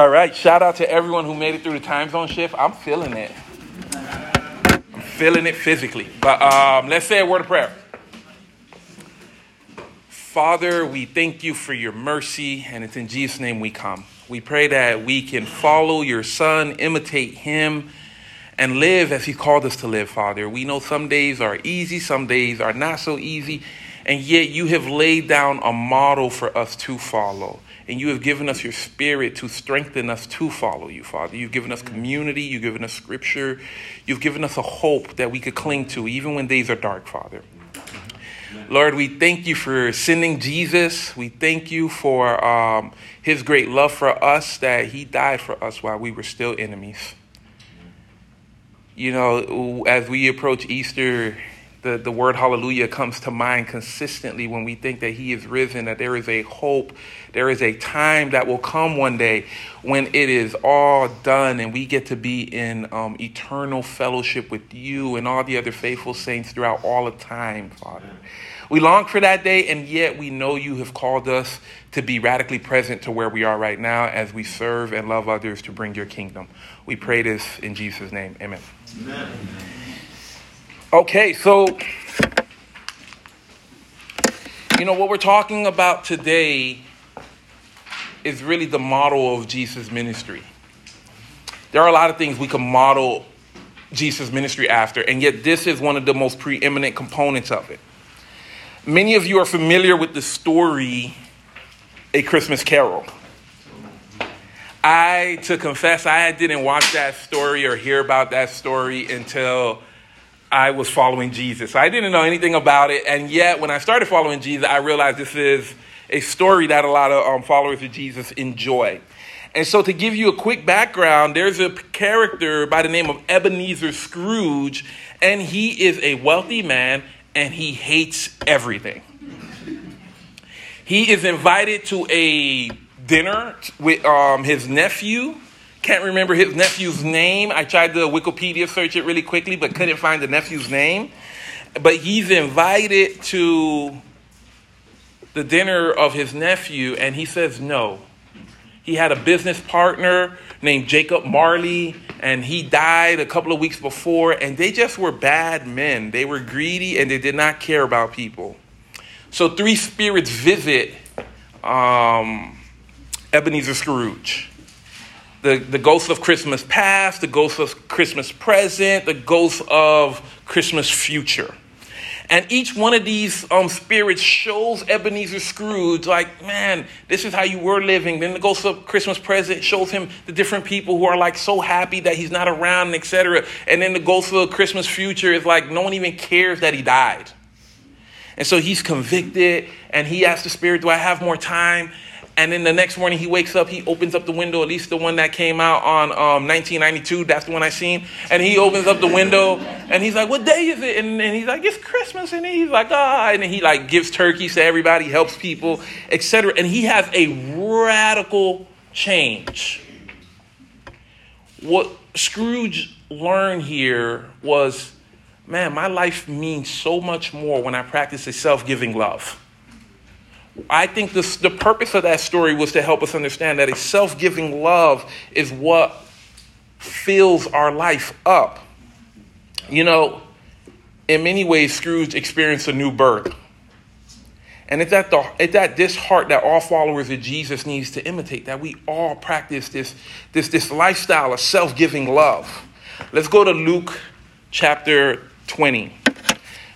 All right, shout out to everyone who made it through the time zone shift. I'm feeling it. I'm feeling it physically. But um, let's say a word of prayer. Father, we thank you for your mercy, and it's in Jesus' name we come. We pray that we can follow your Son, imitate him, and live as he called us to live, Father. We know some days are easy, some days are not so easy, and yet you have laid down a model for us to follow. And you have given us your spirit to strengthen us to follow you, Father. You've given us community, you've given us scripture, you've given us a hope that we could cling to even when days are dark, Father. Lord, we thank you for sending Jesus. We thank you for um, his great love for us, that he died for us while we were still enemies. You know, as we approach Easter, the, the word hallelujah comes to mind consistently when we think that he is risen, that there is a hope, there is a time that will come one day when it is all done and we get to be in um, eternal fellowship with you and all the other faithful saints throughout all of time, Father. We long for that day, and yet we know you have called us to be radically present to where we are right now as we serve and love others to bring your kingdom. We pray this in Jesus' name. Amen. Amen. Okay, so, you know, what we're talking about today is really the model of Jesus' ministry. There are a lot of things we can model Jesus' ministry after, and yet this is one of the most preeminent components of it. Many of you are familiar with the story A Christmas Carol. I, to confess, I didn't watch that story or hear about that story until I was following Jesus. I didn't know anything about it, and yet when I started following Jesus, I realized this is a story that a lot of um, followers of Jesus enjoy. And so, to give you a quick background, there's a character by the name of Ebenezer Scrooge, and he is a wealthy man and he hates everything. He is invited to a dinner with um, his nephew. Can't remember his nephew's name. I tried to Wikipedia search it really quickly, but couldn't find the nephew's name. But he's invited to the dinner of his nephew, and he says no. He had a business partner named Jacob Marley, and he died a couple of weeks before, and they just were bad men. They were greedy and they did not care about people. So, three spirits visit um, Ebenezer Scrooge the, the ghost of Christmas past, the ghost of Christmas present, the ghost of Christmas future. And each one of these um, spirits shows Ebenezer Scrooge, like, man, this is how you were living. Then the ghost of Christmas present shows him the different people who are like so happy that he's not around, etc. And then the ghost of Christmas future is like, no one even cares that he died. And so he's convicted and he asks the spirit, Do I have more time? And then the next morning he wakes up, he opens up the window, at least the one that came out on um, 1992, that's the one I seen. And he opens up the window and he's like, what day is it? And, and he's like, it's Christmas. And he's like, ah, and he like gives turkeys to everybody, helps people, etc. And he has a radical change. What Scrooge learned here was, man, my life means so much more when I practice a self-giving love. I think this, the purpose of that story was to help us understand that a self giving love is what fills our life up. You know, in many ways, Scrooge experienced a new birth. And it's at, the, it's at this heart that all followers of Jesus needs to imitate, that we all practice this, this, this lifestyle of self-giving love. Let's go to Luke chapter 20.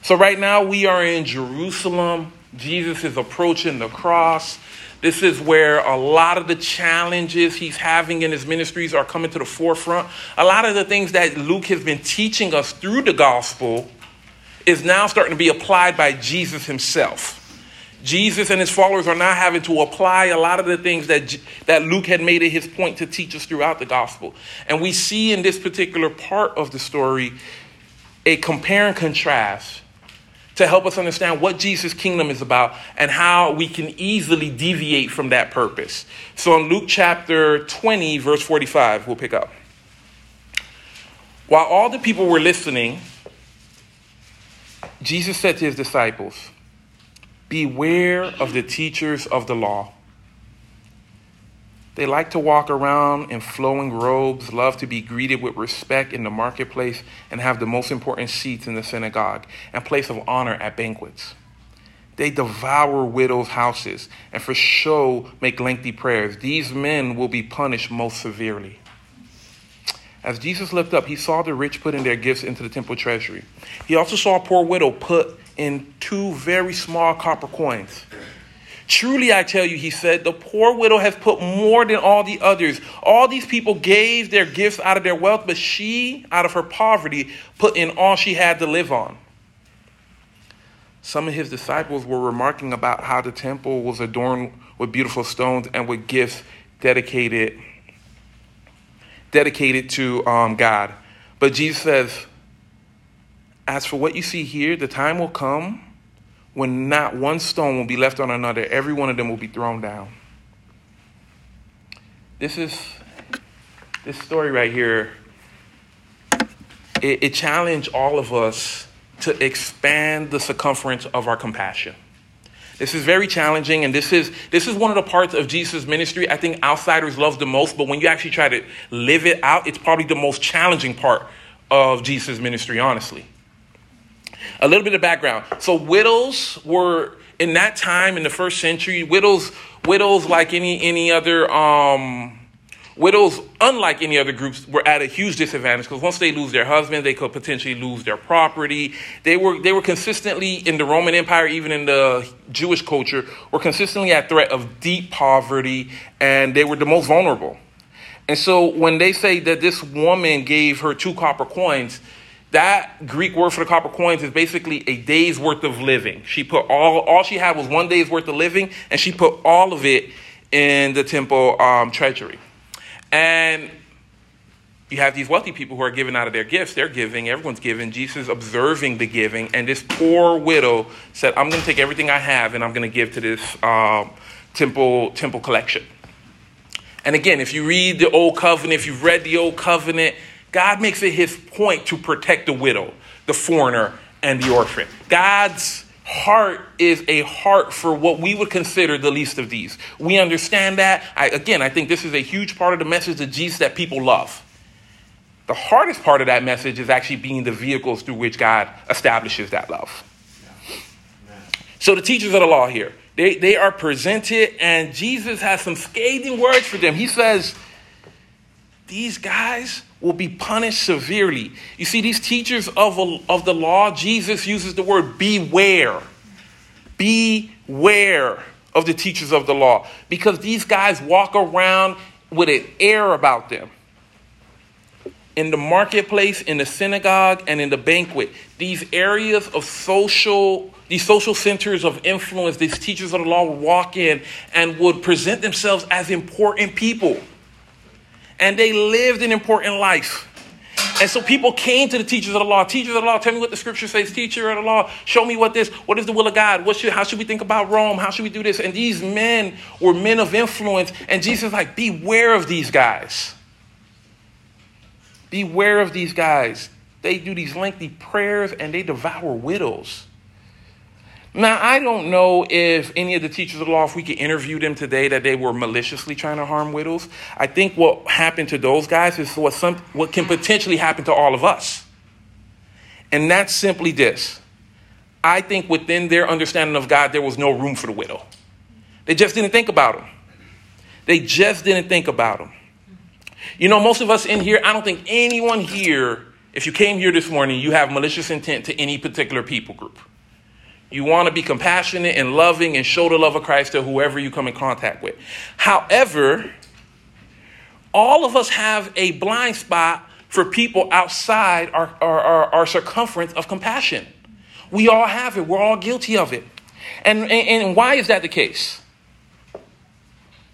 So right now we are in Jerusalem. Jesus is approaching the cross. This is where a lot of the challenges he's having in his ministries are coming to the forefront. A lot of the things that Luke has been teaching us through the gospel is now starting to be applied by Jesus himself. Jesus and his followers are now having to apply a lot of the things that, that Luke had made it his point to teach us throughout the gospel. And we see in this particular part of the story a compare and contrast to help us understand what Jesus' kingdom is about and how we can easily deviate from that purpose. So in Luke chapter 20, verse 45, we'll pick up. While all the people were listening, Jesus said to his disciples, Beware of the teachers of the law. They like to walk around in flowing robes, love to be greeted with respect in the marketplace, and have the most important seats in the synagogue and place of honor at banquets. They devour widows' houses and for show make lengthy prayers. These men will be punished most severely. As Jesus looked up, he saw the rich putting their gifts into the temple treasury. He also saw a poor widow put in two very small copper coins. Truly, I tell you, he said, the poor widow has put more than all the others. All these people gave their gifts out of their wealth, but she, out of her poverty, put in all she had to live on. Some of his disciples were remarking about how the temple was adorned with beautiful stones and with gifts dedicated dedicated to um, God. But Jesus says, as for what you see here, the time will come when not one stone will be left on another, every one of them will be thrown down. This is this story right here. It, it challenged all of us to expand the circumference of our compassion. This is very challenging, and this is this is one of the parts of Jesus' ministry I think outsiders love the most. But when you actually try to live it out, it's probably the most challenging part of Jesus' ministry, honestly. A little bit of background. So widows were in that time in the first century, widows widows like any any other um, widows, unlike any other groups, were at a huge disadvantage because once they lose their husband, they could potentially lose their property. They were they were consistently in the Roman Empire, even in the Jewish culture, were consistently at threat of deep poverty, and they were the most vulnerable. And so when they say that this woman gave her two copper coins, that Greek word for the copper coins is basically a day's worth of living. She put all, all she had was one day's worth of living, and she put all of it in the temple um, treasury. And you have these wealthy people who are giving out of their gifts. They're giving, everyone's giving. Jesus observing the giving, and this poor widow said, I'm going to take everything I have and I'm going to give to this um, temple, temple collection. And again, if you read the Old Covenant, if you've read the Old Covenant, God makes it his point to protect the widow, the foreigner, and the orphan. God's heart is a heart for what we would consider the least of these. We understand that. I, again, I think this is a huge part of the message of Jesus that people love. The hardest part of that message is actually being the vehicles through which God establishes that love. So the teachers of the law here, they, they are presented, and Jesus has some scathing words for them. He says, These guys will be punished severely. You see, these teachers of, of the law, Jesus uses the word beware. Beware of the teachers of the law because these guys walk around with an air about them. In the marketplace, in the synagogue, and in the banquet, these areas of social, these social centers of influence, these teachers of the law would walk in and would present themselves as important people and they lived an important life. And so people came to the teachers of the law. Teachers of the law, tell me what the scripture says. Teacher of the law, show me what this, what is the will of God? What should, how should we think about Rome? How should we do this? And these men were men of influence. And Jesus like, beware of these guys. Beware of these guys. They do these lengthy prayers and they devour widows. Now, I don't know if any of the teachers of the law, if we could interview them today, that they were maliciously trying to harm widows. I think what happened to those guys is what, some, what can potentially happen to all of us. And that's simply this I think within their understanding of God, there was no room for the widow. They just didn't think about them. They just didn't think about them. You know, most of us in here, I don't think anyone here, if you came here this morning, you have malicious intent to any particular people group. You want to be compassionate and loving and show the love of Christ to whoever you come in contact with. However, all of us have a blind spot for people outside our, our, our, our circumference of compassion. We all have it, we're all guilty of it. And, and, and why is that the case?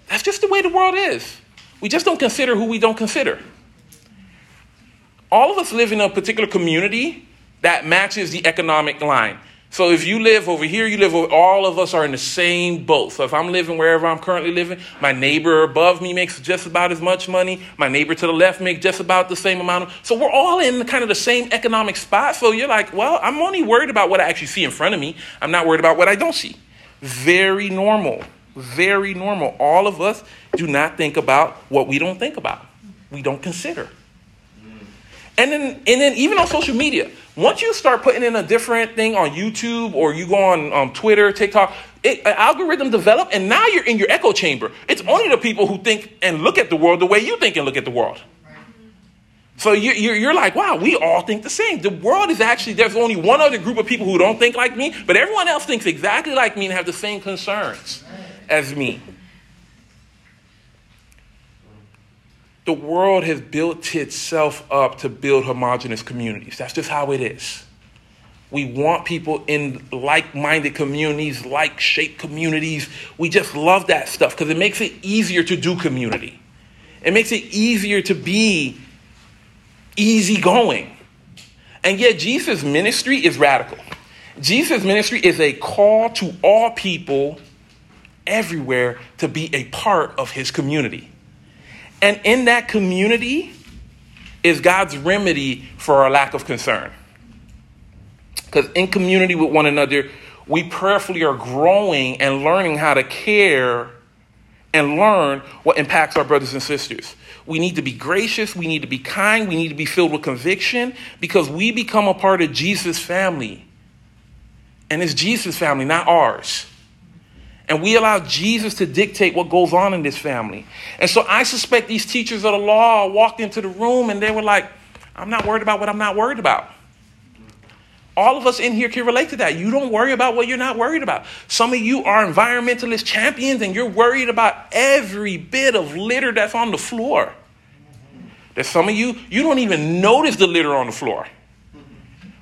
That's just the way the world is. We just don't consider who we don't consider. All of us live in a particular community that matches the economic line. So if you live over here, you live over, all of us are in the same boat. So if I'm living wherever I'm currently living, my neighbor above me makes just about as much money. My neighbor to the left makes just about the same amount. Of, so we're all in kind of the same economic spot. So you're like, well, I'm only worried about what I actually see in front of me. I'm not worried about what I don't see. Very normal. very normal. All of us do not think about what we don't think about, we don't consider. And then, and then even on social media, once you start putting in a different thing on YouTube or you go on um, Twitter, TikTok, it, an algorithm develop, and now you're in your echo chamber. It's only the people who think and look at the world the way you think and look at the world. So you're, you're, like, wow, we all think the same. The world is actually, there's only one other group of people who don't think like me, but everyone else thinks exactly like me and have the same concerns as me. The world has built itself up to build homogenous communities. That's just how it is. We want people in like minded communities, like shaped communities. We just love that stuff because it makes it easier to do community. It makes it easier to be easygoing. And yet, Jesus' ministry is radical. Jesus' ministry is a call to all people everywhere to be a part of his community. And in that community is God's remedy for our lack of concern. Because in community with one another, we prayerfully are growing and learning how to care and learn what impacts our brothers and sisters. We need to be gracious. We need to be kind. We need to be filled with conviction because we become a part of Jesus' family. And it's Jesus' family, not ours. And we allow Jesus to dictate what goes on in this family. And so I suspect these teachers of the law walked into the room and they were like, I'm not worried about what I'm not worried about. All of us in here can relate to that. You don't worry about what you're not worried about. Some of you are environmentalist champions and you're worried about every bit of litter that's on the floor. There's some of you, you don't even notice the litter on the floor,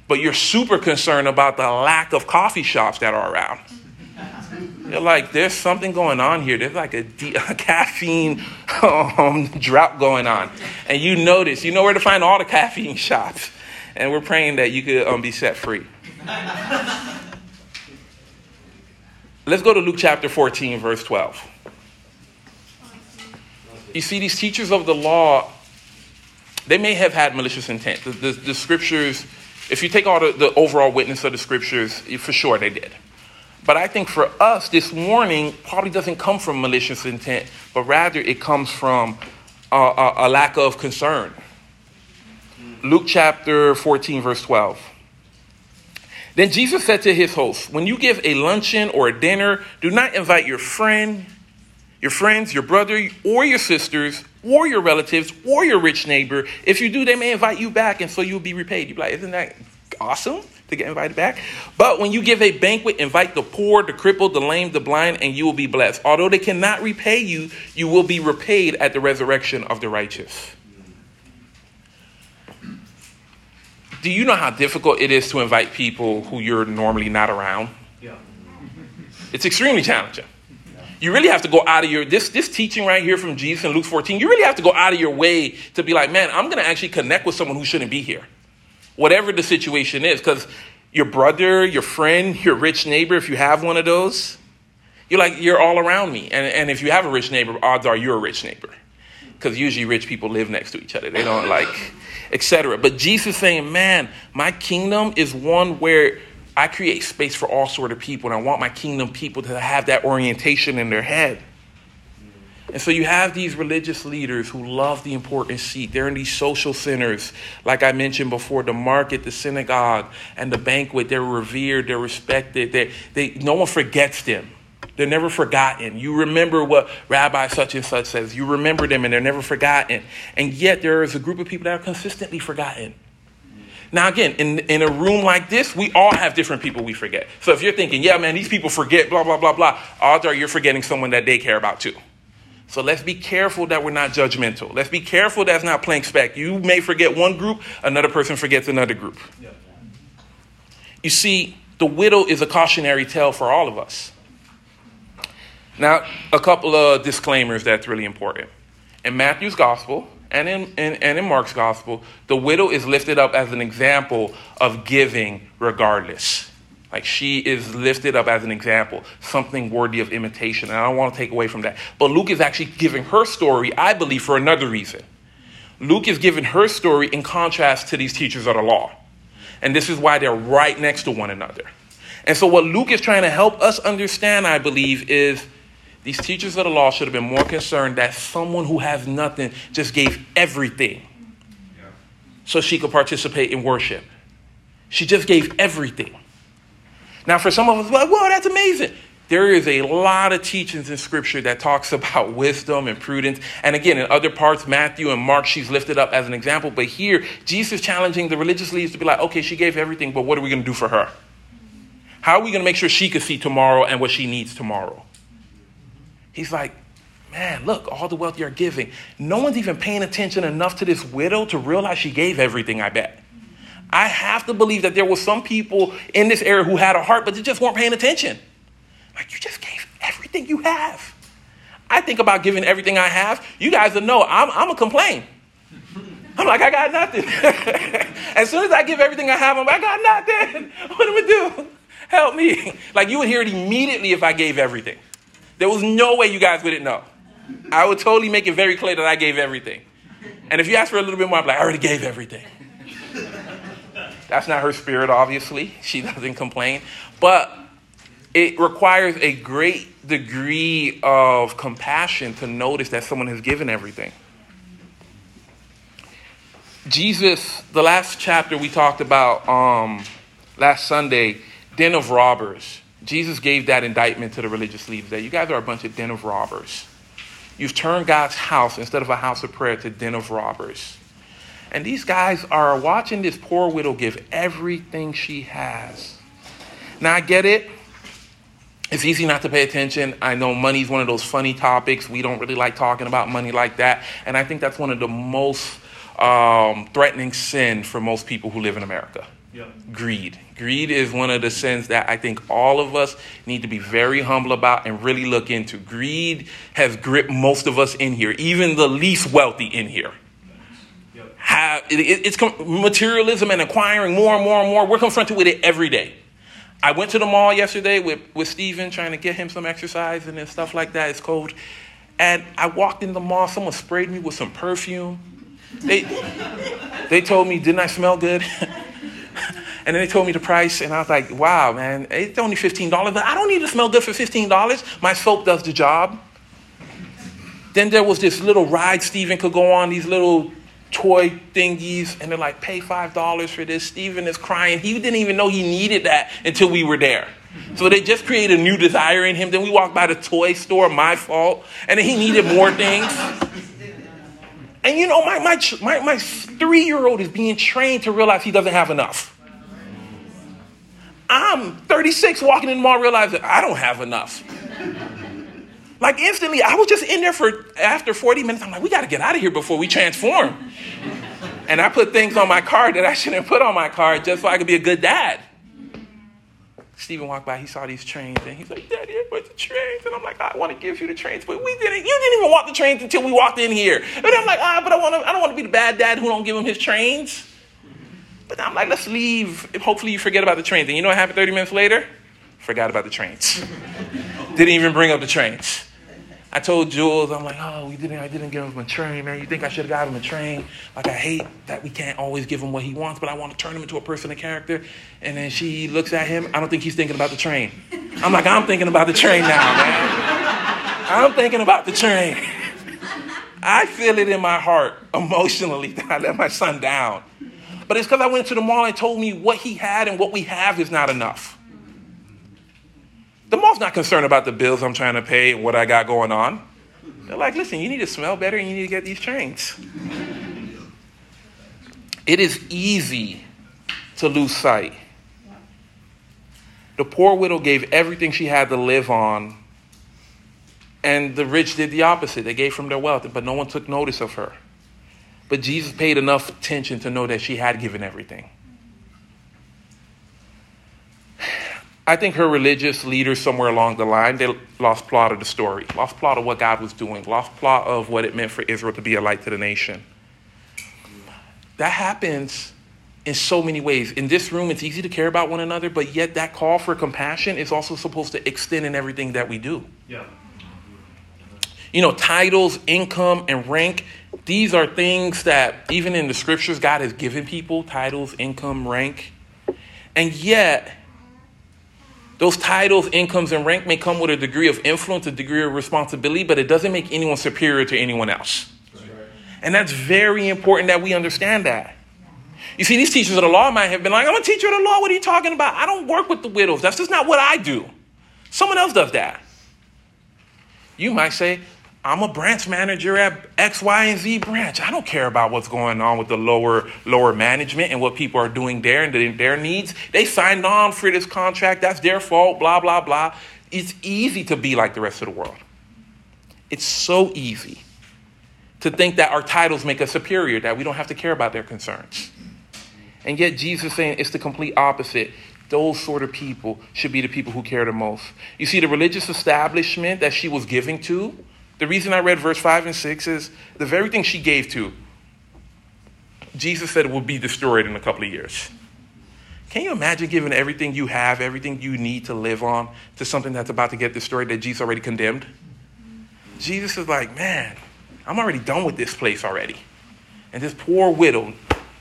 but you're super concerned about the lack of coffee shops that are around. You're like, there's something going on here. There's like a, de- a caffeine um, drought going on. And you notice, you know where to find all the caffeine shops and we're praying that you could um, be set free. Let's go to Luke chapter 14, verse 12. You see, these teachers of the law, they may have had malicious intent. The, the, the scriptures, if you take all the, the overall witness of the scriptures, for sure they did. But I think for us, this warning probably doesn't come from malicious intent, but rather it comes from a, a, a lack of concern Luke chapter 14, verse 12. Then Jesus said to his hosts, When you give a luncheon or a dinner, do not invite your friend, your friends, your brother, or your sisters, or your relatives, or your rich neighbor. If you do, they may invite you back, and so you'll be repaid. You'll be like, Isn't that awesome to get invited back? But when you give a banquet, invite the poor, the crippled, the lame, the blind, and you will be blessed. Although they cannot repay you, you will be repaid at the resurrection of the righteous. do you know how difficult it is to invite people who you're normally not around? Yeah. It's extremely challenging. You really have to go out of your this this teaching right here from Jesus in Luke 14. You really have to go out of your way to be like, man, I'm going to actually connect with someone who shouldn't be here, whatever the situation is, because your brother, your friend, your rich neighbor, if you have one of those, you're like you're all around me. And and if you have a rich neighbor, odds are you're a rich neighbor, because usually rich people live next to each other. They don't like etc. But Jesus saying, man, my kingdom is one where I create space for all sort of people, and I want my kingdom people to have that orientation in their head. And so you have these religious leaders who love the important seat. They're in these social centers, like I mentioned before, the market, the synagogue, and the banquet. They're revered, they're respected. They, they, no one forgets them. They're never forgotten. You remember what Rabbi such and such says. You remember them and they're never forgotten. And yet there is a group of people that are consistently forgotten. Now, again, in, in a room like this, we all have different people we forget. So if you're thinking, yeah, man, these people forget, blah, blah, blah, blah, odds are you're forgetting someone that they care about too. So let's be careful that we're not judgmental. Let's be careful that's not playing spec. You may forget one group, another person forgets another group. You see, the widow is a cautionary tale for all of us. Now, a couple of disclaimers that's really important. In Matthew's gospel and in, in, and in Mark's gospel, the widow is lifted up as an example of giving regardless. Like she is lifted up as an example, something worthy of imitation. And I don't want to take away from that. But Luke is actually giving her story, I believe, for another reason. Luke is giving her story in contrast to these teachers of the law. And this is why they're right next to one another. And so, what Luke is trying to help us understand, I believe, is These teachers of the law should have been more concerned that someone who has nothing just gave everything so she could participate in worship. She just gave everything. Now, for some of us, like, whoa, that's amazing. There is a lot of teachings in Scripture that talks about wisdom and prudence. And again, in other parts, Matthew and Mark, she's lifted up as an example. But here, Jesus challenging the religious leaders to be like, okay, she gave everything, but what are we going to do for her? How are we going to make sure she can see tomorrow and what she needs tomorrow? He's like, man, look, all the wealth you're giving. No one's even paying attention enough to this widow to realize she gave everything, I bet. I have to believe that there were some people in this area who had a heart, but they just weren't paying attention. Like, you just gave everything you have. I think about giving everything I have. You guys will know I'm, I'm a complain. I'm like, I got nothing. as soon as I give everything I have, I'm like, I got nothing. What am I do? Help me. Like, you would hear it immediately if I gave everything. There was no way you guys wouldn't know. I would totally make it very clear that I gave everything. And if you ask for a little bit more, I'm like, I already gave everything. That's not her spirit, obviously. She doesn't complain. But it requires a great degree of compassion to notice that someone has given everything. Jesus, the last chapter we talked about um, last Sunday, den of robbers. Jesus gave that indictment to the religious leaders that you guys are a bunch of den of robbers. You've turned God's house instead of a house of prayer to den of robbers. And these guys are watching this poor widow give everything she has. Now I get it. It's easy not to pay attention. I know money is one of those funny topics. We don't really like talking about money like that. And I think that's one of the most um, threatening sin for most people who live in America. Yeah. Greed. Greed is one of the sins that I think all of us need to be very humble about and really look into. Greed has gripped most of us in here, even the least wealthy in here. It's materialism and acquiring more and more and more. We're confronted with it every day. I went to the mall yesterday with, with Steven trying to get him some exercise and stuff like that. It's cold. And I walked in the mall, someone sprayed me with some perfume. They, they told me, didn't I smell good? and then they told me the price, and I was like, wow, man, it's only $15, but I don't need to smell good for $15. My soap does the job. Then there was this little ride Steven could go on, these little toy thingies and they're like, pay $5 for this. Steven is crying. He didn't even know he needed that until we were there. So they just created a new desire in him. Then we walked by the toy store, my fault. And then he needed more things. And you know, my, my, my, my three year old is being trained to realize he doesn't have enough. I'm 36 walking in the mall realizing I don't have enough. Like instantly, I was just in there for after 40 minutes. I'm like, we got to get out of here before we transform. And I put things on my card that I shouldn't put on my card just so I could be a good dad. Stephen walked by, he saw these trains, and he's like, Daddy, where's the trains? And I'm like, I want to give you the trains, but we didn't, you didn't even want the trains until we walked in here. And I'm like, ah, but I want to, I don't want to be the bad dad who don't give him his trains. But I'm like, let's leave. Hopefully you forget about the trains. And you know what happened 30 minutes later? Forgot about the trains. didn't even bring up the trains. I told Jules, I'm like, oh, we didn't, I didn't give him a train, man. You think I should have got him a train? Like, I hate that we can't always give him what he wants, but I want to turn him into a person of character. And then she looks at him. I don't think he's thinking about the train. I'm like, I'm thinking about the train now, man. I'm thinking about the train. I feel it in my heart emotionally that I let my son down. But it's because I went to the mall and told me what he had and what we have is not enough. The mall's not concerned about the bills I'm trying to pay and what I got going on. They're like, listen, you need to smell better and you need to get these chains. it is easy to lose sight. The poor widow gave everything she had to live on, and the rich did the opposite. They gave from their wealth, but no one took notice of her. But Jesus paid enough attention to know that she had given everything. I think her religious leaders somewhere along the line, they lost plot of the story, lost plot of what God was doing, lost plot of what it meant for Israel to be a light to the nation. That happens in so many ways. In this room, it's easy to care about one another, but yet that call for compassion is also supposed to extend in everything that we do. Yeah. You know, titles, income, and rank, these are things that even in the scriptures, God has given people titles, income, rank. And yet, Those titles, incomes, and rank may come with a degree of influence, a degree of responsibility, but it doesn't make anyone superior to anyone else. And that's very important that we understand that. You see, these teachers of the law might have been like, I'm a teacher of the law. What are you talking about? I don't work with the widows. That's just not what I do. Someone else does that. You might say, I'm a branch manager at X, Y, and Z branch. I don't care about what's going on with the lower lower management and what people are doing there and their needs. They signed on for this contract. That's their fault. Blah blah blah. It's easy to be like the rest of the world. It's so easy to think that our titles make us superior, that we don't have to care about their concerns. And yet Jesus saying it's the complete opposite. Those sort of people should be the people who care the most. You see, the religious establishment that she was giving to, the reason I read verse 5 and 6 is the very thing she gave to, Jesus said it will be destroyed in a couple of years. Can you imagine giving everything you have, everything you need to live on, to something that's about to get destroyed that Jesus already condemned? Jesus is like, man, I'm already done with this place already. And this poor widow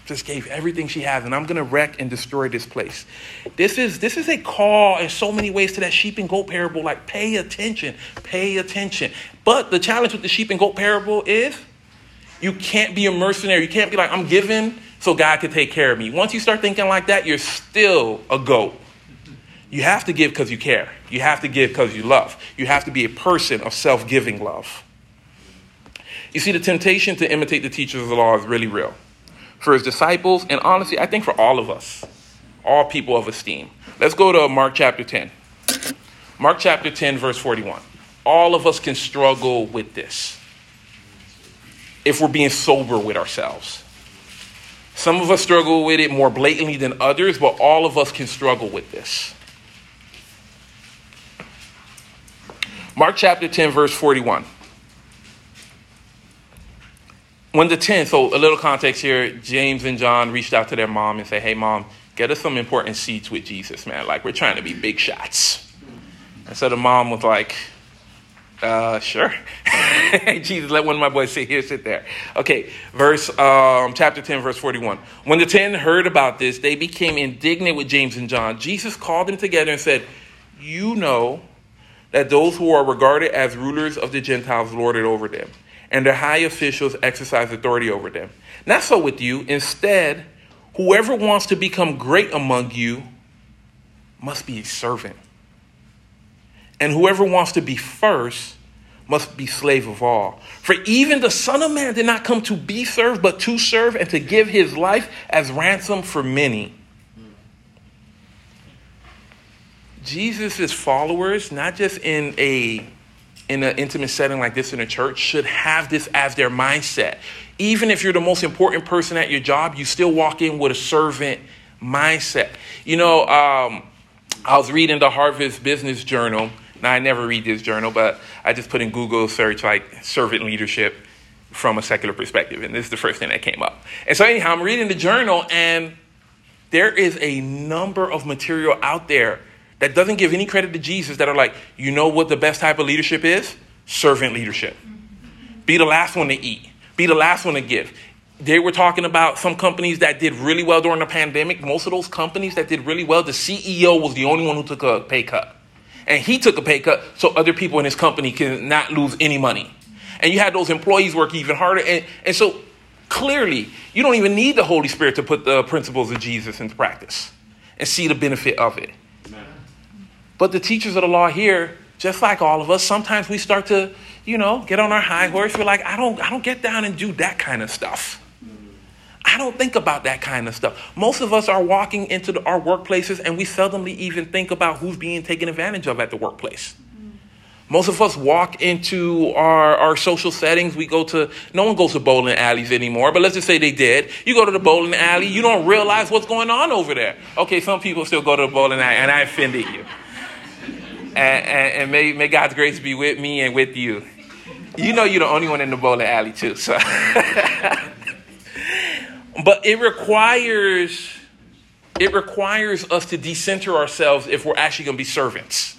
just gave everything she has, and I'm going to wreck and destroy this place. This is, this is a call in so many ways to that sheep and goat parable like, pay attention, pay attention. But the challenge with the sheep and goat parable is you can't be a mercenary. You can't be like, I'm giving so God can take care of me. Once you start thinking like that, you're still a goat. You have to give because you care. You have to give because you love. You have to be a person of self giving love. You see, the temptation to imitate the teachers of the law is really real for his disciples, and honestly, I think for all of us, all people of esteem. Let's go to Mark chapter 10. Mark chapter 10, verse 41. All of us can struggle with this if we're being sober with ourselves. Some of us struggle with it more blatantly than others, but all of us can struggle with this. Mark chapter 10, verse 41 when the 10, so a little context here, James and John reached out to their mom and said, hey, mom, get us some important seats with Jesus, man. Like, we're trying to be big shots. And so the mom was like, uh, sure. Jesus, let one of my boys sit here, sit there. Okay, verse, um, chapter 10, verse 41. When the 10 heard about this, they became indignant with James and John. Jesus called them together and said, You know that those who are regarded as rulers of the Gentiles lord it over them and their high officials exercise authority over them. Not so with you. Instead, whoever wants to become great among you must be a servant. And whoever wants to be first must be slave of all. For even the Son of Man did not come to be served, but to serve and to give his life as ransom for many. Jesus' followers, not just in a in an intimate setting like this in a church should have this as their mindset. Even if you're the most important person at your job, you still walk in with a servant mindset. You know, um, I was reading the Harvard Business Journal. Now, I never read this journal, but I just put in Google search like servant leadership from a secular perspective, and this is the first thing that came up. And so, anyhow, I'm reading the journal, and there is a number of material out there that doesn't give any credit to Jesus that are like, you know what the best type of leadership is? Servant leadership. Be the last one to eat, be the last one to give. They were talking about some companies that did really well during the pandemic. Most of those companies that did really well, the CEO was the only one who took a pay cut. And he took a pay cut so other people in his company can not lose any money. And you had those employees work even harder. And, and so clearly, you don't even need the Holy Spirit to put the principles of Jesus into practice and see the benefit of it. But the teachers of the law here, just like all of us, sometimes we start to, you know, get on our high horse. We're like, I don't, I don't get down and do that kind of stuff. I don't think about that kind of stuff. Most of us are walking into the, our workplaces and we seldomly even think about who's being taken advantage of at the workplace. Most of us walk into our, our social settings. We go to, no one goes to bowling alleys anymore, but let's just say they did. You go to the bowling alley, you don't realize what's going on over there. Okay, some people still go to the bowling alley, and I offended you and, and, and may, may God's grace be with me and with you. You know you're the only one in the bowling alley too. So, but it requires it requires us to decenter ourselves if we're actually going to be servants.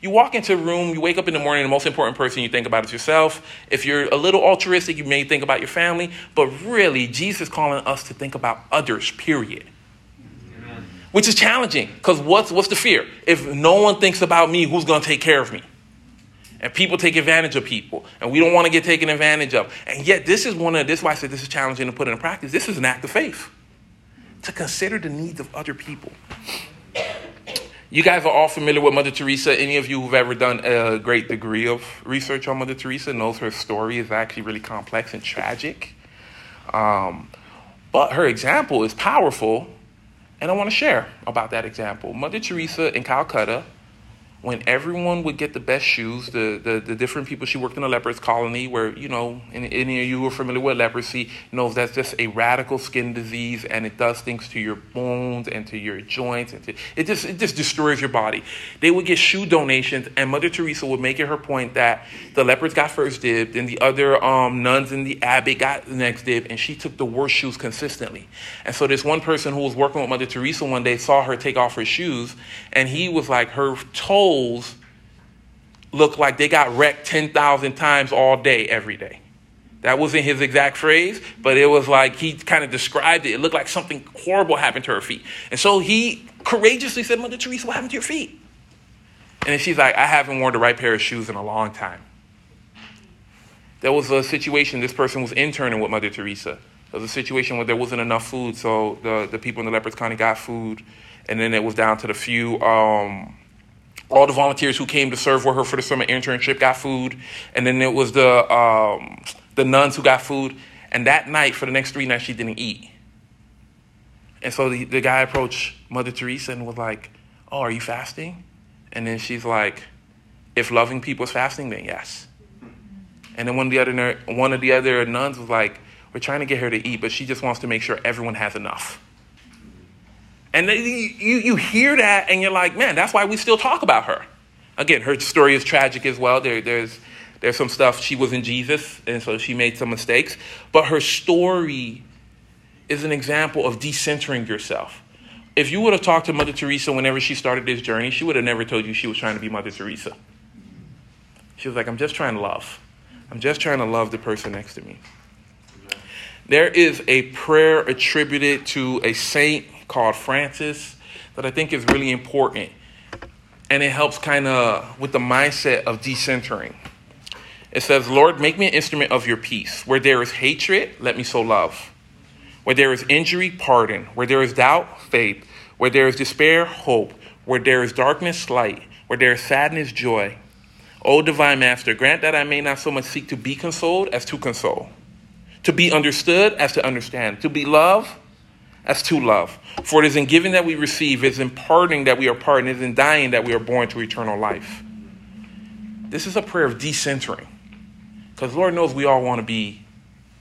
You walk into a room, you wake up in the morning, the most important person you think about is yourself. If you're a little altruistic, you may think about your family, but really, Jesus is calling us to think about others, period. Which is challenging because what's, what's the fear? If no one thinks about me, who's going to take care of me? And people take advantage of people, and we don't want to get taken advantage of. And yet, this is one of this is why I said this is challenging to put into practice. This is an act of faith to consider the needs of other people. You guys are all familiar with Mother Teresa. Any of you who've ever done a great degree of research on Mother Teresa knows her story is actually really complex and tragic. Um, but her example is powerful, and I want to share about that example. Mother Teresa in Calcutta when everyone would get the best shoes, the, the, the, different people, she worked in a leper's colony where, you know, any of you who are familiar with leprosy knows that's just a radical skin disease and it does things to your bones and to your joints. And to, it, just, it just destroys your body. They would get shoe donations and Mother Teresa would make it her point that the lepers got first dib, and the other um, nuns in the abbey got the next dib, and she took the worst shoes consistently. And so this one person who was working with Mother Teresa one day saw her take off her shoes and he was like, her toes look like they got wrecked 10,000 times all day, every day. That wasn't his exact phrase, but it was like he kind of described it. It looked like something horrible happened to her feet. And so he courageously said, Mother Teresa, what happened to your feet? And she's like, I haven't worn the right pair of shoes in a long time. There was a situation, this person was interning with Mother Teresa. There was a situation where there wasn't enough food, so the, the people in the lepers county got food, and then it was down to the few um, all the volunteers who came to serve with her for the summer internship got food, and then it was the um, the nuns who got food. And that night, for the next three nights, she didn't eat. And so the, the guy approached Mother Teresa and was like, "Oh, are you fasting?" And then she's like, "If loving people is fasting, then yes." And then one of the other one of the other nuns was like, "We're trying to get her to eat, but she just wants to make sure everyone has enough." And you, you hear that and you're like, man, that's why we still talk about her. Again, her story is tragic as well. There, there's, there's some stuff, she was in Jesus, and so she made some mistakes. But her story is an example of decentering yourself. If you would have talked to Mother Teresa whenever she started this journey, she would have never told you she was trying to be Mother Teresa. She was like, I'm just trying to love. I'm just trying to love the person next to me. There is a prayer attributed to a saint called Francis that I think is really important. And it helps kind of with the mindset of decentering. It says, Lord, make me an instrument of your peace. Where there is hatred, let me sow love. Where there is injury, pardon. Where there is doubt, faith. Where there is despair, hope. Where there is darkness, light. Where there is sadness, joy. O divine master, grant that I may not so much seek to be consoled as to console, to be understood as to understand, to be loved as to love. For it is in giving that we receive, it is in pardoning that we are pardoned, it is in dying that we are born to eternal life. This is a prayer of decentering. Because Lord knows we all want to be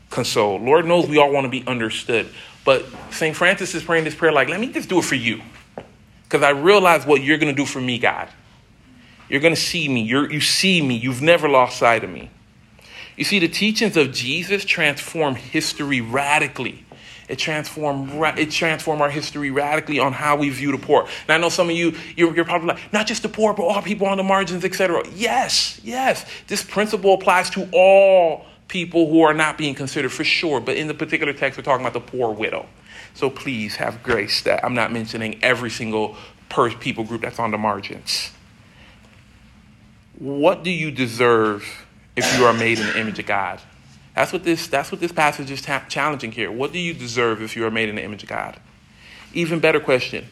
consoled. Lord knows we all want to be understood. But St. Francis is praying this prayer like, let me just do it for you. Because I realize what you're going to do for me, God. You're going to see me. You're, you see me. You've never lost sight of me. You see, the teachings of Jesus transform history radically. It transformed, it transformed our history radically on how we view the poor. And I know some of you, you're, you're probably like, not just the poor, but all people on the margins, etc. Yes, yes. This principle applies to all people who are not being considered for sure. But in the particular text, we're talking about the poor widow. So please have grace that I'm not mentioning every single per people group that's on the margins. What do you deserve if you are made in the image of God? That's what this, that's what this passage is ta- challenging here. What do you deserve if you are made in the image of God? Even better question.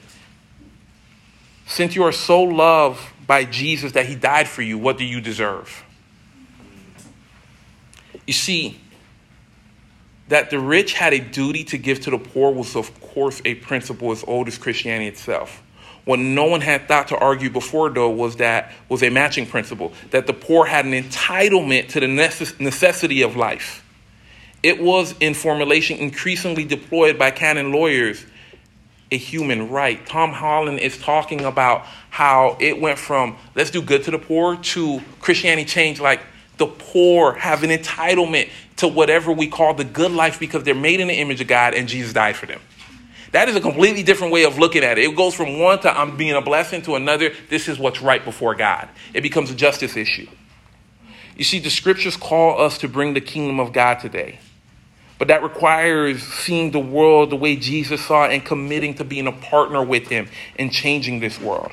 Since you are so loved by Jesus that he died for you, what do you deserve? You see, that the rich had a duty to give to the poor was, of course, a principle as old as Christianity itself. What no one had thought to argue before, though, was that was a matching principle that the poor had an entitlement to the necessity of life. It was in formulation increasingly deployed by canon lawyers a human right. Tom Holland is talking about how it went from let's do good to the poor to Christianity changed like the poor have an entitlement to whatever we call the good life because they're made in the image of God and Jesus died for them. That is a completely different way of looking at it. It goes from one to I'm being a blessing to another, this is what's right before God. It becomes a justice issue. You see, the scriptures call us to bring the kingdom of God today. But that requires seeing the world the way Jesus saw it and committing to being a partner with Him in changing this world.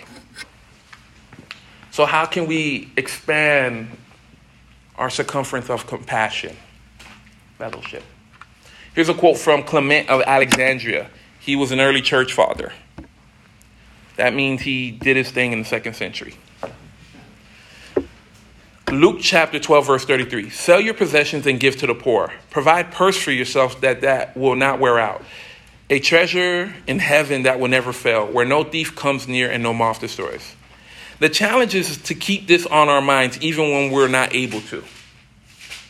So, how can we expand our circumference of compassion? Fellowship. Here's a quote from Clement of Alexandria. He was an early church father. That means he did his thing in the second century. Luke chapter 12, verse 33. Sell your possessions and give to the poor. Provide purse for yourself that that will not wear out. A treasure in heaven that will never fail, where no thief comes near and no moth destroys. The challenge is to keep this on our minds even when we're not able to.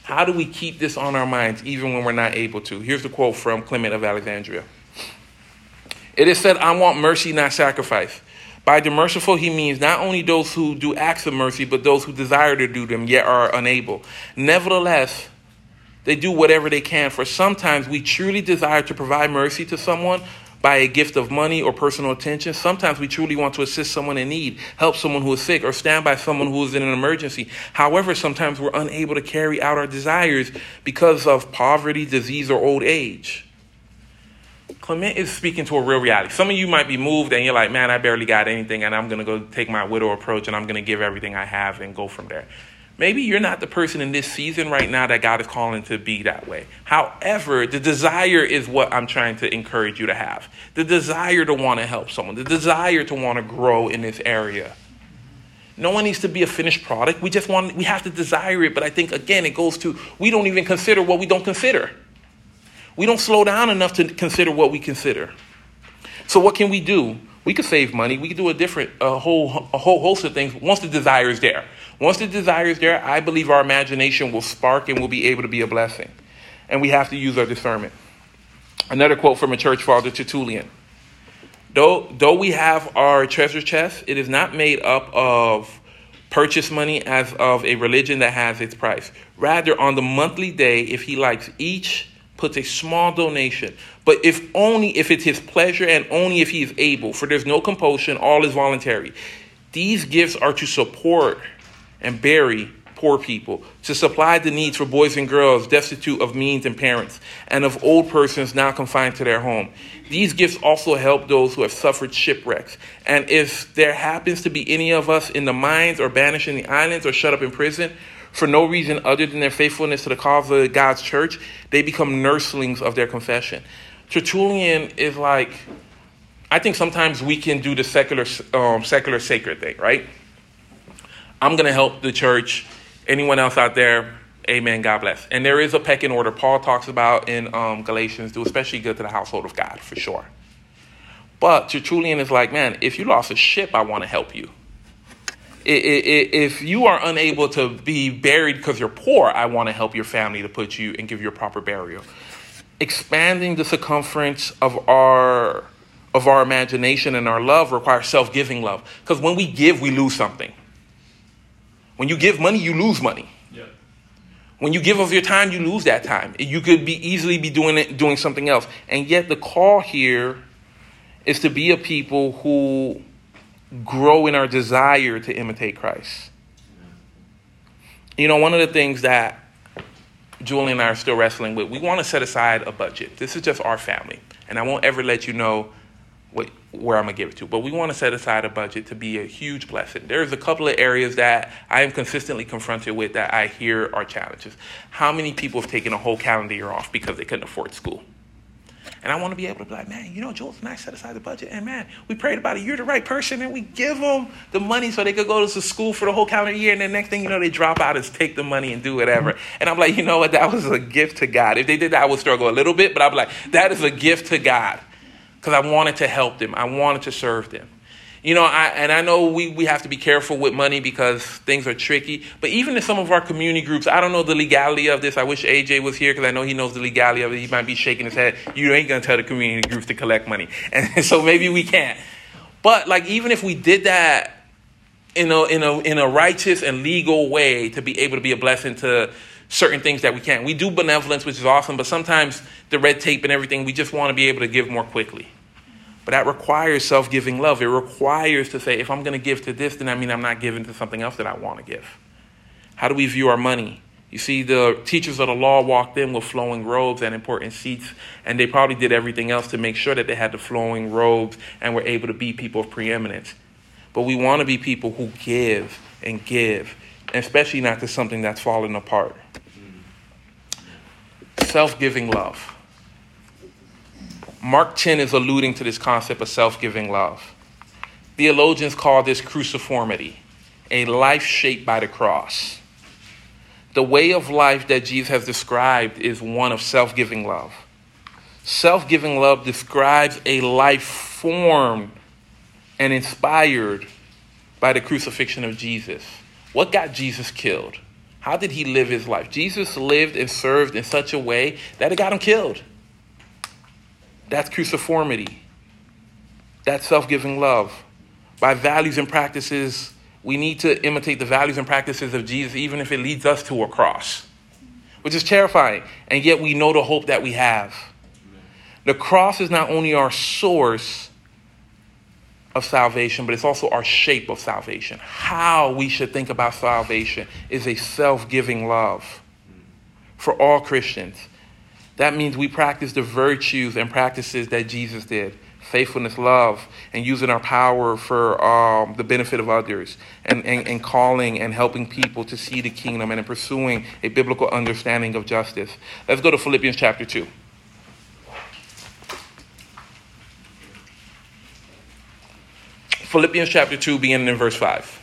How do we keep this on our minds even when we're not able to? Here's the quote from Clement of Alexandria. It is said, I want mercy, not sacrifice. By the merciful, he means not only those who do acts of mercy, but those who desire to do them, yet are unable. Nevertheless, they do whatever they can, for sometimes we truly desire to provide mercy to someone by a gift of money or personal attention. Sometimes we truly want to assist someone in need, help someone who is sick, or stand by someone who is in an emergency. However, sometimes we're unable to carry out our desires because of poverty, disease, or old age. Clement is speaking to a real reality. Some of you might be moved and you're like, man, I barely got anything, and I'm going to go take my widow approach and I'm going to give everything I have and go from there. Maybe you're not the person in this season right now that God is calling to be that way. However, the desire is what I'm trying to encourage you to have the desire to want to help someone, the desire to want to grow in this area. No one needs to be a finished product. We just want, we have to desire it. But I think, again, it goes to we don't even consider what we don't consider. We don't slow down enough to consider what we consider. So, what can we do? We could save money. We could do a different, a whole, a whole host of things once the desire is there. Once the desire is there, I believe our imagination will spark and we'll be able to be a blessing. And we have to use our discernment. Another quote from a church father, Tertullian. Though, though we have our treasure chest, it is not made up of purchase money as of a religion that has its price. Rather, on the monthly day, if he likes each puts a small donation, but if only if it's his pleasure and only if he is able, for there's no compulsion, all is voluntary. These gifts are to support and bury poor people, to supply the needs for boys and girls destitute of means and parents, and of old persons now confined to their home. These gifts also help those who have suffered shipwrecks. And if there happens to be any of us in the mines or banished in the islands or shut up in prison, for no reason other than their faithfulness to the cause of God's church, they become nurslings of their confession. Tertullian is like, I think sometimes we can do the secular, um, secular sacred thing, right? I'm going to help the church. Anyone else out there, amen, God bless. And there is a pecking order Paul talks about in um, Galatians, do especially good to the household of God, for sure. But Tertullian is like, man, if you lost a ship, I want to help you if you are unable to be buried because you're poor, I want to help your family to put you and give you a proper burial. Expanding the circumference of our of our imagination and our love requires self-giving love. Because when we give, we lose something. When you give money, you lose money. Yeah. When you give of your time, you lose that time. You could be easily be doing it, doing something else. And yet the call here is to be a people who grow in our desire to imitate Christ. You know, one of the things that Julie and I are still wrestling with, we want to set aside a budget. This is just our family. And I won't ever let you know what, where I'm to give it to. But we want to set aside a budget to be a huge blessing. There's a couple of areas that I am consistently confronted with that I hear are challenges. How many people have taken a whole calendar year off because they couldn't afford school? And I want to be able to be like, man, you know, Jules and I set aside the budget, and man, we prayed about it. You're the right person, and we give them the money so they could go to school for the whole calendar year. And the next thing you know, they drop out and take the money and do whatever. Mm-hmm. And I'm like, you know what? That was a gift to God. If they did that, I would struggle a little bit, but I'm like, that is a gift to God because I wanted to help them. I wanted to serve them. You know, I, and I know we, we have to be careful with money because things are tricky. But even in some of our community groups, I don't know the legality of this. I wish AJ was here because I know he knows the legality of it. He might be shaking his head. You ain't going to tell the community groups to collect money. And so maybe we can't. But like, even if we did that in a, in a, in a righteous and legal way to be able to be a blessing to certain things that we can't. We do benevolence, which is awesome, but sometimes the red tape and everything, we just want to be able to give more quickly. But that requires self giving love. It requires to say, if I'm going to give to this, then I mean I'm not giving to something else that I want to give. How do we view our money? You see, the teachers of the law walked in with flowing robes and important seats, and they probably did everything else to make sure that they had the flowing robes and were able to be people of preeminence. But we want to be people who give and give, especially not to something that's falling apart. Mm-hmm. Self giving love. Mark 10 is alluding to this concept of self giving love. Theologians call this cruciformity, a life shaped by the cross. The way of life that Jesus has described is one of self giving love. Self giving love describes a life formed and inspired by the crucifixion of Jesus. What got Jesus killed? How did he live his life? Jesus lived and served in such a way that it got him killed. That's cruciformity. That's self giving love. By values and practices we need to imitate the values and practices of Jesus, even if it leads us to a cross, which is terrifying. And yet we know the hope that we have. The cross is not only our source of salvation, but it's also our shape of salvation. How we should think about salvation is a self giving love for all Christians. That means we practice the virtues and practices that Jesus did faithfulness, love, and using our power for um, the benefit of others, and, and, and calling and helping people to see the kingdom and in pursuing a biblical understanding of justice. Let's go to Philippians chapter 2. Philippians chapter 2, beginning in verse 5.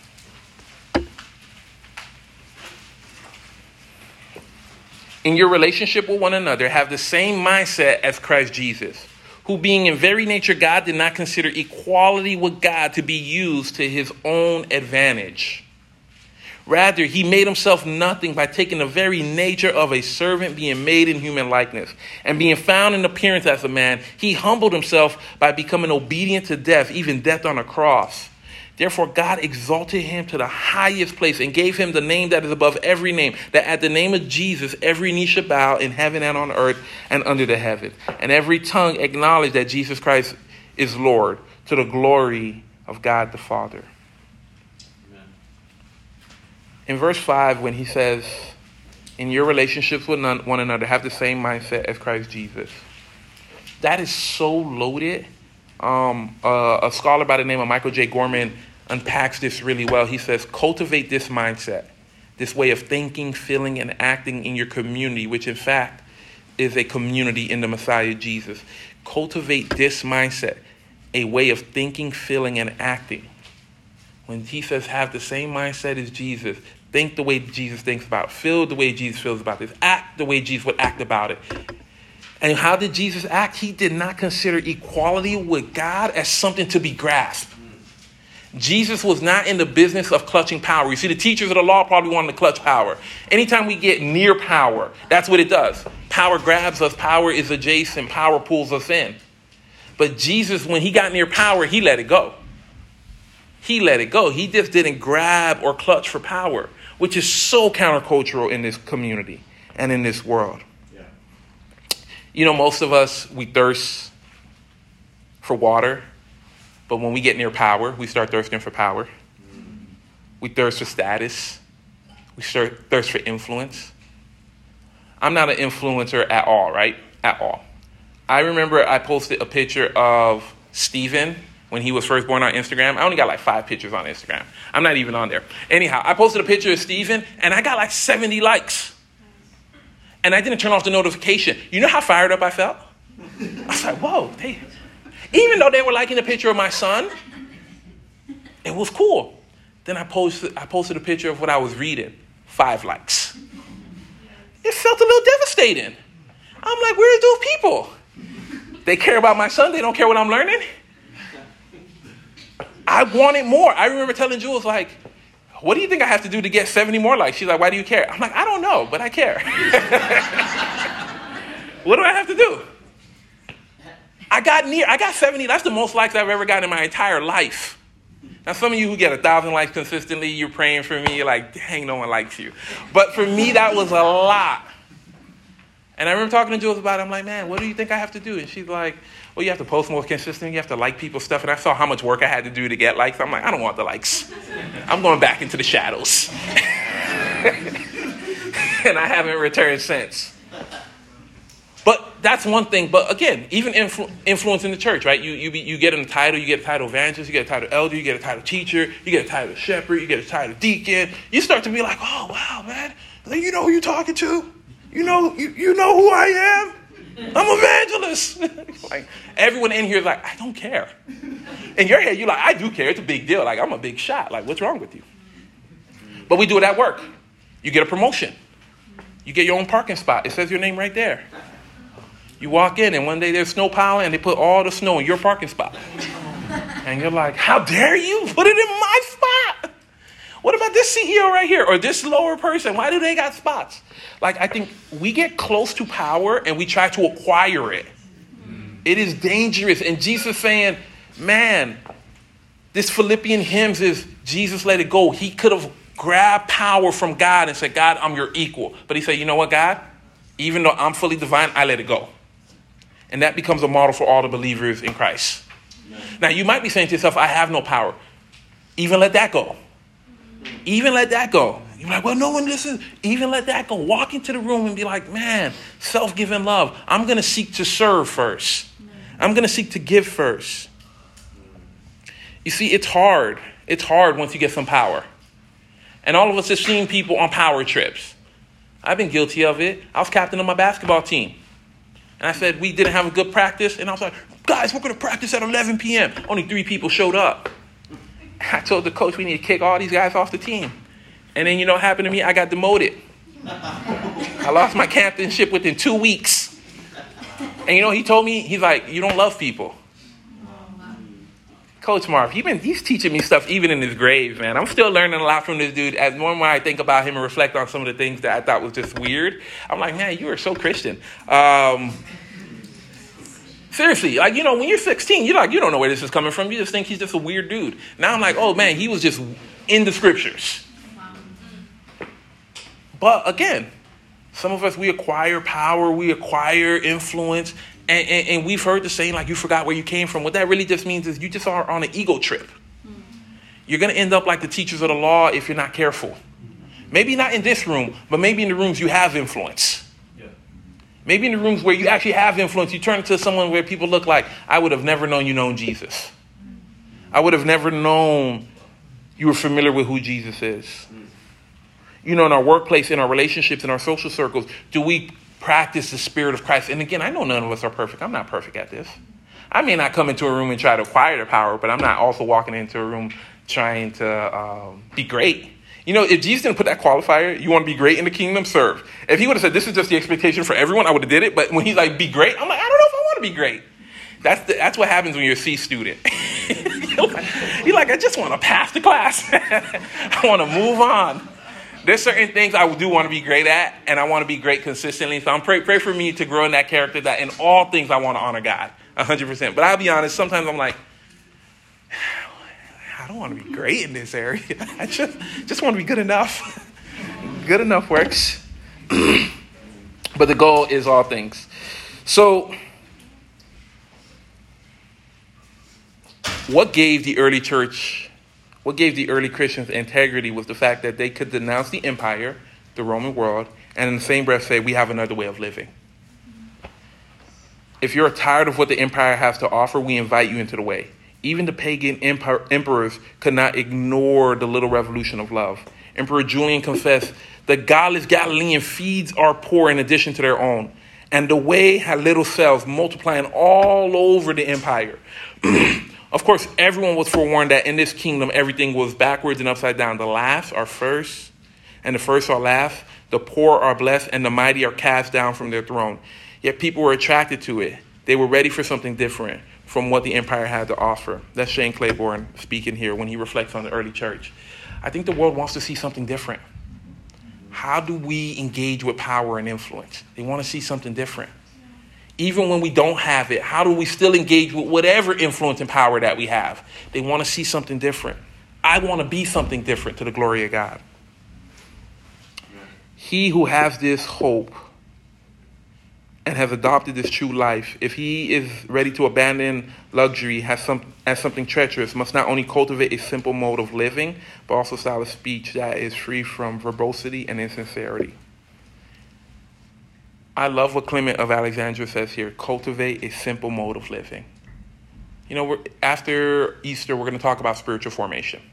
In your relationship with one another, have the same mindset as Christ Jesus who being in very nature God did not consider equality with God to be used to his own advantage. Rather, he made himself nothing by taking the very nature of a servant, being made in human likeness. And being found in appearance as a man, he humbled himself by becoming obedient to death, even death on a cross. Therefore, God exalted him to the highest place and gave him the name that is above every name, that at the name of Jesus, every knee should bow in heaven and on earth and under the heaven, and every tongue acknowledge that Jesus Christ is Lord to the glory of God the Father. Amen. In verse 5, when he says, In your relationships with one another, have the same mindset as Christ Jesus. That is so loaded. Um, uh, a scholar by the name of Michael J. Gorman unpacks this really well. He says, cultivate this mindset, this way of thinking, feeling, and acting in your community, which in fact is a community in the Messiah Jesus. Cultivate this mindset, a way of thinking, feeling, and acting. When he says have the same mindset as Jesus, think the way Jesus thinks about it, feel the way Jesus feels about this, act the way Jesus would act about it. And how did Jesus act? He did not consider equality with God as something to be grasped. Jesus was not in the business of clutching power. You see, the teachers of the law probably wanted to clutch power. Anytime we get near power, that's what it does. Power grabs us, power is adjacent, power pulls us in. But Jesus, when he got near power, he let it go. He let it go. He just didn't grab or clutch for power, which is so countercultural in this community and in this world. Yeah. You know, most of us, we thirst for water but when we get near power, we start thirsting for power. We thirst for status. We thirst for influence. I'm not an influencer at all, right? At all. I remember I posted a picture of Steven when he was first born on Instagram. I only got like five pictures on Instagram. I'm not even on there. Anyhow, I posted a picture of Steven and I got like 70 likes. And I didn't turn off the notification. You know how fired up I felt? I was like, whoa, they, even though they were liking the picture of my son, it was cool. Then I posted, I posted a picture of what I was reading. Five likes. It felt a little devastating. I'm like, where's those people? They care about my son, they don't care what I'm learning. I wanted more. I remember telling Jules, like, what do you think I have to do to get 70 more likes? She's like, why do you care? I'm like, I don't know, but I care. what do I have to do? I got near, I got 70. That's the most likes I've ever gotten in my entire life. Now, some of you who get a thousand likes consistently, you're praying for me, you're like, dang, no one likes you. But for me, that was a lot. And I remember talking to Jules about it. I'm like, man, what do you think I have to do? And she's like, well, you have to post more consistently. You have to like people's stuff. And I saw how much work I had to do to get likes. I'm like, I don't want the likes. I'm going back into the shadows. and I haven't returned since. But that's one thing. But again, even influ- influence in the church, right? You, you, be, you get a title, you get a title evangelist, you get a title elder, you get a title teacher, you get a title shepherd, you get a title deacon. You start to be like, oh, wow, man, you know who you're talking to? You know, you, you know who I am? I'm evangelist. like everyone in here is like, I don't care. In your head, you're like, I do care. It's a big deal. Like I'm a big shot. Like what's wrong with you? But we do it at work. You get a promotion. You get your own parking spot. It says your name right there. You walk in, and one day there's snow piling, and they put all the snow in your parking spot. And you're like, how dare you put it in my spot? What about this CEO right here or this lower person? Why do they got spots? Like, I think we get close to power and we try to acquire it. It is dangerous. And Jesus saying, man, this Philippian hymns is Jesus let it go. He could have grabbed power from God and said, God, I'm your equal. But he said, you know what, God? Even though I'm fully divine, I let it go. And that becomes a model for all the believers in Christ. Now, you might be saying to yourself, I have no power. Even let that go. Even let that go. You're like, well, no one listens. Even let that go. Walk into the room and be like, man, self giving love. I'm going to seek to serve first. I'm going to seek to give first. You see, it's hard. It's hard once you get some power. And all of us have seen people on power trips. I've been guilty of it. I was captain of my basketball team. And I said, we didn't have a good practice. And I was like, guys, we're going to practice at 11 p.m. Only three people showed up. I told the coach we need to kick all these guys off the team. And then you know what happened to me? I got demoted. I lost my captainship within two weeks. And you know, he told me, he's like, you don't love people. Coach Marv, he been, he's teaching me stuff even in his grave, man. I'm still learning a lot from this dude. As more and more I think about him and reflect on some of the things that I thought was just weird, I'm like, man, you are so Christian. Um, seriously, like, you know, when you're 16, you're like, you don't know where this is coming from. You just think he's just a weird dude. Now I'm like, oh, man, he was just in the scriptures. But again, some of us, we acquire power, we acquire influence, and, and, and, we've heard the saying, like, you forgot where you came from. What that really just means is you just are on an ego trip. You're going to end up like the teachers of the law if you're not careful. Maybe not in this room, but maybe in the rooms you have influence. Maybe in the rooms where you actually have influence, you turn to someone where people look like, I would have never known you known Jesus. I would have never known you were familiar with who Jesus is. You know, in our workplace, in our relationships, in our social circles, do we practice the Spirit of Christ. And again, I know none of us are perfect. I'm not perfect at this. I may not come into a room and try to acquire the power, but I'm not also walking into a room trying to um, be great. You know, if Jesus didn't put that qualifier, you want to be great in the kingdom, serve. If he would have said, this is just the expectation for everyone, I would have did it. But when he's like, be great, I'm like, I don't know if I want to be great. That's, the, that's what happens when you're a C student. you're like, I just want to pass the class. I want to move on there's certain things I do want to be great at, and I want to be great consistently. So I'm pray, pray for me to grow in that character. That in all things I want to honor God, hundred percent. But I'll be honest. Sometimes I'm like, I don't want to be great in this area. I just just want to be good enough. good enough works. but the goal is all things. So. What gave the early church what gave the early Christians integrity was the fact that they could denounce the empire, the Roman world, and in the same breath say, We have another way of living. If you're tired of what the empire has to offer, we invite you into the way. Even the pagan emperors could not ignore the little revolution of love. Emperor Julian confessed, The godless Galilean feeds our poor in addition to their own. And the way had little cells multiplying all over the empire. Of course, everyone was forewarned that in this kingdom everything was backwards and upside down. The last are first, and the first are last. The poor are blessed, and the mighty are cast down from their throne. Yet people were attracted to it. They were ready for something different from what the empire had to offer. That's Shane Claiborne speaking here when he reflects on the early church. I think the world wants to see something different. How do we engage with power and influence? They want to see something different even when we don't have it, how do we still engage with whatever influence and power that we have? They want to see something different. I want to be something different to the glory of God. He who has this hope and has adopted this true life, if he is ready to abandon luxury has some, as something treacherous, must not only cultivate a simple mode of living, but also style of speech that is free from verbosity and insincerity. I love what Clement of Alexandria says here cultivate a simple mode of living. You know, after Easter, we're going to talk about spiritual formation.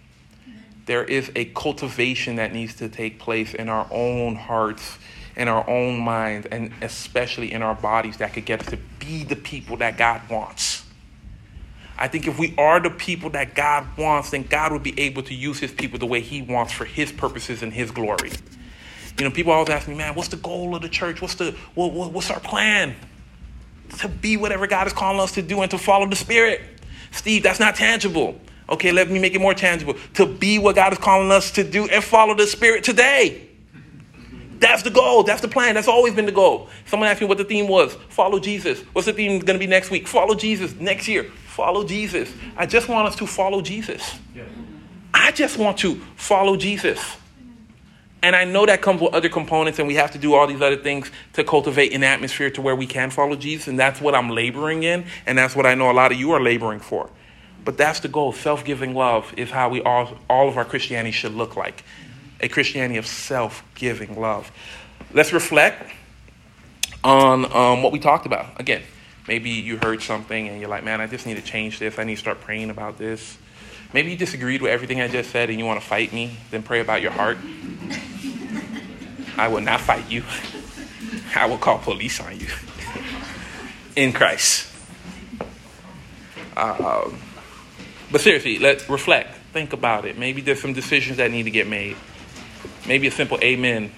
There is a cultivation that needs to take place in our own hearts, in our own minds, and especially in our bodies that could get us to be the people that God wants. I think if we are the people that God wants, then God will be able to use his people the way he wants for his purposes and his glory. You know, people always ask me, man, what's the goal of the church? What's the what, what, what's our plan? To be whatever God is calling us to do and to follow the Spirit. Steve, that's not tangible. Okay, let me make it more tangible. To be what God is calling us to do and follow the Spirit today. That's the goal. That's the plan. That's always been the goal. Someone asked me what the theme was. Follow Jesus. What's the theme going to be next week? Follow Jesus. Next year, follow Jesus. I just want us to follow Jesus. I just want to follow Jesus. And I know that comes with other components, and we have to do all these other things to cultivate an atmosphere to where we can follow Jesus. And that's what I'm laboring in, and that's what I know a lot of you are laboring for. But that's the goal. Self giving love is how we all, all of our Christianity should look like a Christianity of self giving love. Let's reflect on um, what we talked about. Again, maybe you heard something and you're like, man, I just need to change this. I need to start praying about this. Maybe you disagreed with everything I just said and you want to fight me. Then pray about your heart. I will not fight you. I will call police on you in Christ. Um, but seriously, let's reflect. Think about it. Maybe there's some decisions that need to get made. Maybe a simple amen